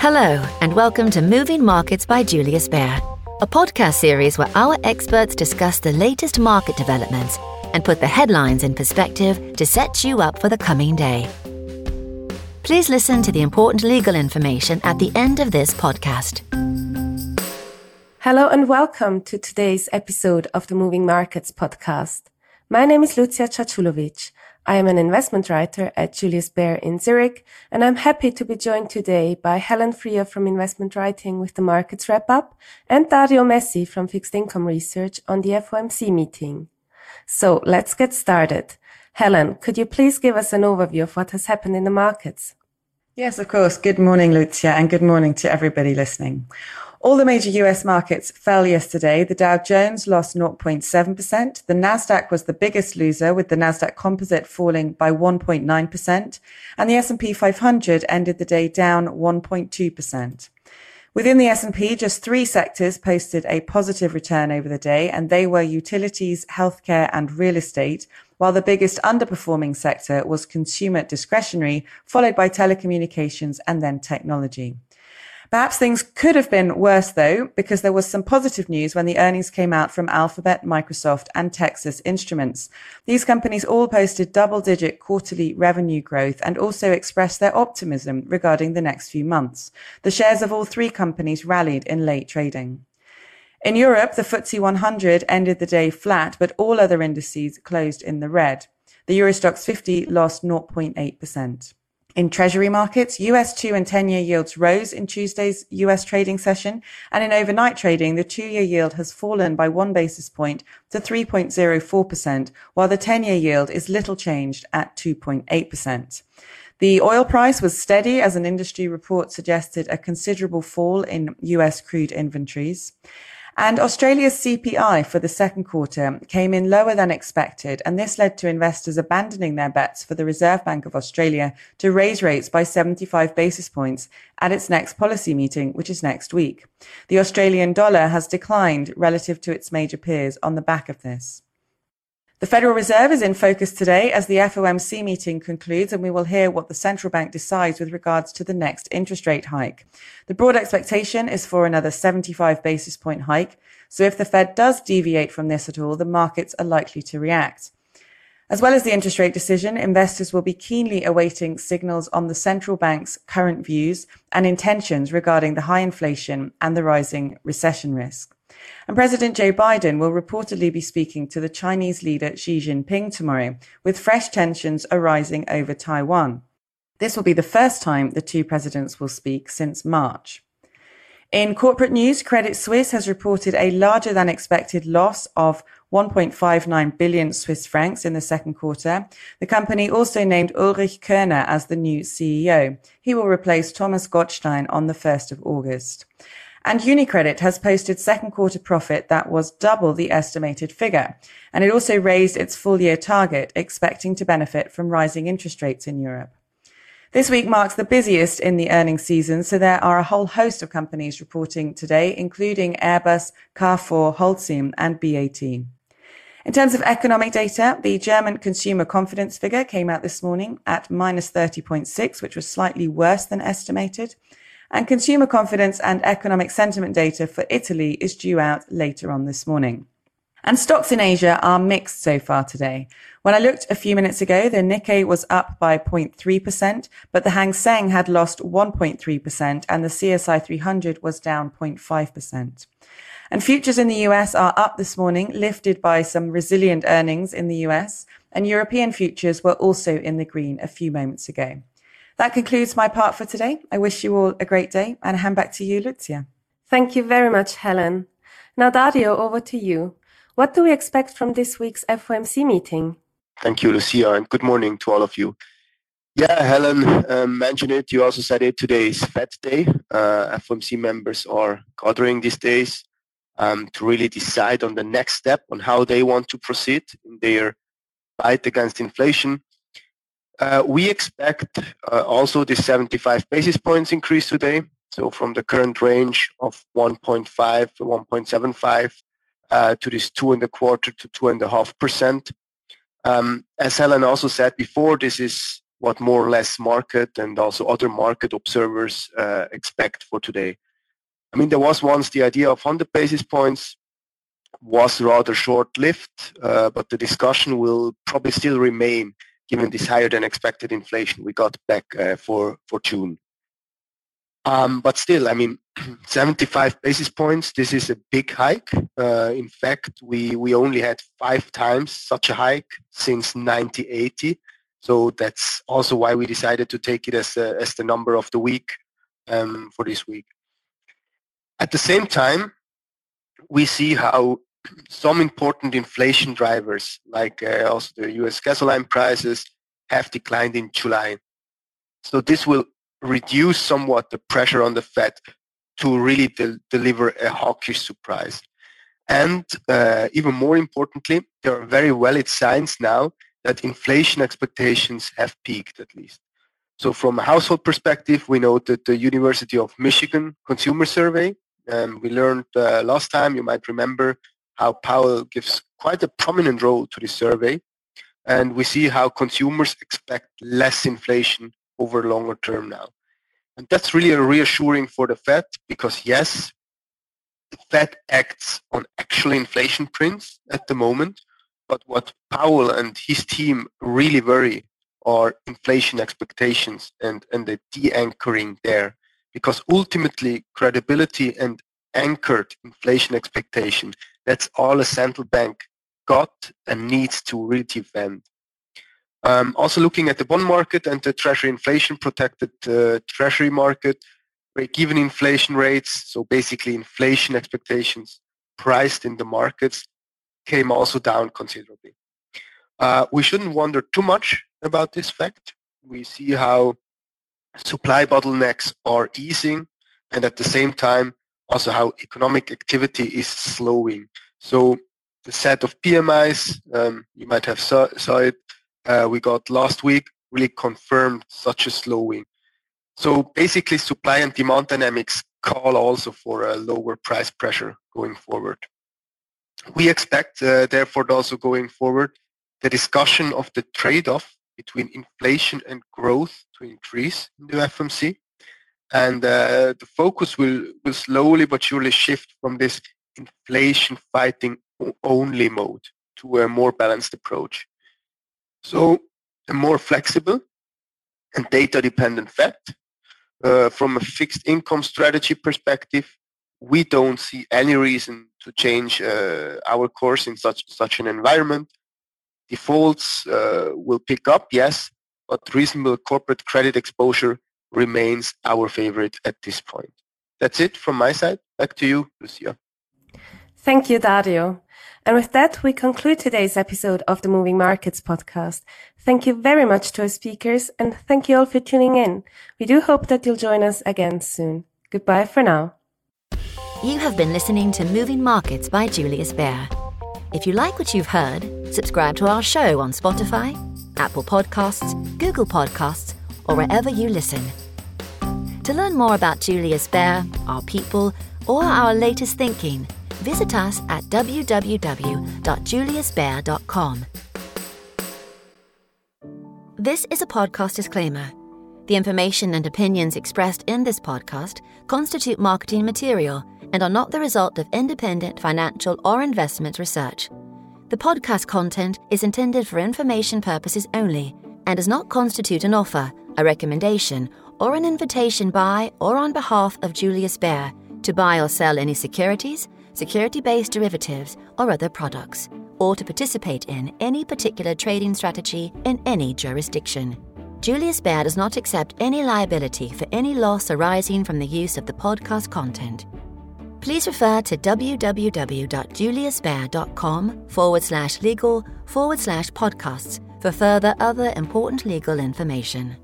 Hello, and welcome to Moving Markets by Julius Baer, a podcast series where our experts discuss the latest market developments and put the headlines in perspective to set you up for the coming day. Please listen to the important legal information at the end of this podcast. Hello, and welcome to today's episode of the Moving Markets podcast. My name is Lucija Caculovic. I am an investment writer at Julius Baer in Zurich, and I'm happy to be joined today by Helen Freer from Investment Writing with the Markets Wrap Up and Dario Messi from Fixed Income Research on the FOMC meeting. So let's get started. Helen, could you please give us an overview of what has happened in the markets? Yes, of course. Good morning, Lucija, and good morning to everybody listening. All the major US markets fell yesterday. The Dow Jones lost 0.7%. The Nasdaq was the biggest loser with the Nasdaq Composite falling by 1.9% and the S&P 500 ended the day down 1.2%. Within the S&P, just three sectors posted a positive return over the day, and they were utilities, healthcare, and real estate, while the biggest underperforming sector was consumer discretionary, followed by telecommunications and then technology. Perhaps things could have been worse though, because there was some positive news when the earnings came out from Alphabet, Microsoft and Texas Instruments. These companies all posted double digit quarterly revenue growth and also expressed their optimism regarding the next few months. The shares of all three companies rallied in late trading. In Europe, the FTSE 100 ended the day flat, but all other indices closed in the red. The Eurostoxx 50 lost 0.8%. In treasury markets, US 2 and 10 year yields rose in Tuesday's US trading session. And in overnight trading, the two year yield has fallen by one basis point to 3.04%, while the 10 year yield is little changed at 2.8%. The oil price was steady as an industry report suggested a considerable fall in US crude inventories. And Australia's CPI for the second quarter came in lower than expected, and this led to investors abandoning their bets for the Reserve Bank of Australia to raise rates by 75 basis points at its next policy meeting, which is next week. The Australian dollar has declined relative to its major peers on the back of this. The Federal Reserve is in focus today as the FOMC meeting concludes, and we will hear what the central bank decides with regards to the next interest rate hike. The broad expectation is for another 75 basis point hike. So if the Fed does deviate from this at all, the markets are likely to react. As well as the interest rate decision, investors will be keenly awaiting signals on the central bank's current views and intentions regarding the high inflation and the rising recession risk. And President Joe Biden will reportedly be speaking to the Chinese leader Xi Jinping tomorrow, with fresh tensions arising over Taiwan. This will be the first time the two presidents will speak since March. In corporate news, Credit Suisse has reported a larger than expected loss of 1.59 billion Swiss francs in the second quarter. The company also named Ulrich Körner as the new CEO. He will replace Thomas Gottstein on the 1st of August. And UniCredit has posted second quarter profit that was double the estimated figure. And it also raised its full year target, expecting to benefit from rising interest rates in Europe. This week marks the busiest in the earnings season, so there are a whole host of companies reporting today, including Airbus, Carrefour, Holcim, and BAT. In terms of economic data, the German consumer confidence figure came out this morning at minus 30.6, which was slightly worse than estimated and consumer confidence and economic sentiment data for Italy is due out later on this morning. And stocks in Asia are mixed so far today. When I looked a few minutes ago, the Nikkei was up by 0.3%, but the Hang Seng had lost 1.3% and the CSI 300 was down 0.5%. And futures in the US are up this morning, lifted by some resilient earnings in the US, and European futures were also in the green a few moments ago. That concludes my part for today. I wish you all a great day and hand back to you, Lucija. Thank you very much, Helen. Now, Dario, over to you. What do we expect from this week's FOMC meeting? Thank you, Lucija, and good morning to all of you. Yeah, Helen um, mentioned it. You also said it. Today is Fed Day. Uh, FOMC members are gathering these days um, to really decide on the next step on how they want to proceed in their fight against inflation. Uh, we expect uh, also the 75 basis points increase today. So from the current range of 1.5 to 1.75 uh, to this two and a quarter to two and a half percent. Um, as Helen also said before, this is what more or less market and also other market observers uh, expect for today. I mean, there was once the idea of 100 basis points was rather short-lived, but the discussion will probably still remain given this higher than expected inflation we got back uh, for, for June. Um, but still, I mean, 75 basis points, this is a big hike. Uh, in fact, we, we only had five times such a hike since 1980. So that's also why we decided to take it as, a, as the number of the week um, for this week. At the same time, we see how some important inflation drivers, like uh, also the US gasoline prices, have declined in July. So this will reduce somewhat the pressure on the Fed to really de- deliver a hawkish surprise. And uh, even more importantly, there are very valid signs now that inflation expectations have peaked at least. So from a household perspective, we know that the University of Michigan Consumer Survey, um, we learned uh, last time, you might remember, how Powell gives quite a prominent role to this survey. And we see how consumers expect less inflation over longer term now. And that's really reassuring for the Fed because yes, the Fed acts on actual inflation prints at the moment, but what Powell and his team really worry are inflation expectations and, and the de-anchoring there. Because ultimately credibility and anchored inflation expectation, that's all a central bank got and needs to really defend. Um, also looking at the bond market and the treasury inflation protected uh, treasury market, break-even inflation rates, so basically inflation expectations priced in the markets, came also down considerably. Uh, we shouldn't wonder too much about this fact. We see how supply bottlenecks are easing and at the same time also how economic activity is slowing. So the set of PMIs, um, you might have saw, saw it, uh, we got last week really confirmed such a slowing. So basically supply and demand dynamics call also for a lower price pressure going forward. We expect, uh, therefore, also going forward, the discussion of the trade-off between inflation and growth to increase in the FMC. And uh, the focus will, will slowly but surely shift from this inflation fighting only mode to a more balanced approach. So a more flexible and data-dependent Fed. Uh, from a fixed income strategy perspective, we don't see any reason to change uh, our course in such such an environment. Defaults uh, will pick up, yes, but reasonable corporate credit exposure remains our favorite at this point. That's it from my side. Back to you, Lucija. Thank you, Dario. And with that, we conclude today's episode of the Moving Markets podcast. Thank you very much to our speakers and thank you all for tuning in. We do hope that you'll join us again soon. Goodbye for now. You have been listening to Moving Markets by Julius Baer. If you like what you've heard, subscribe to our show on Spotify, Apple Podcasts, Google Podcasts, or wherever you listen. To learn more about Julius Baer, our people, or our latest thinking, visit us at www.juliusbaer.com. This is a podcast disclaimer. The information and opinions expressed in this podcast constitute marketing material and are not the result of independent financial or investment research. The podcast content is intended for information purposes only and does not constitute an offer, a recommendation, or an invitation by or on behalf of Julius Baer to buy or sell any securities, security based derivatives, or other products, or to participate in any particular trading strategy in any jurisdiction. Julius Baer does not accept any liability for any loss arising from the use of the podcast content. Please refer to www.juliusbaer.com forward slash legal forward slash podcasts for further other important legal information.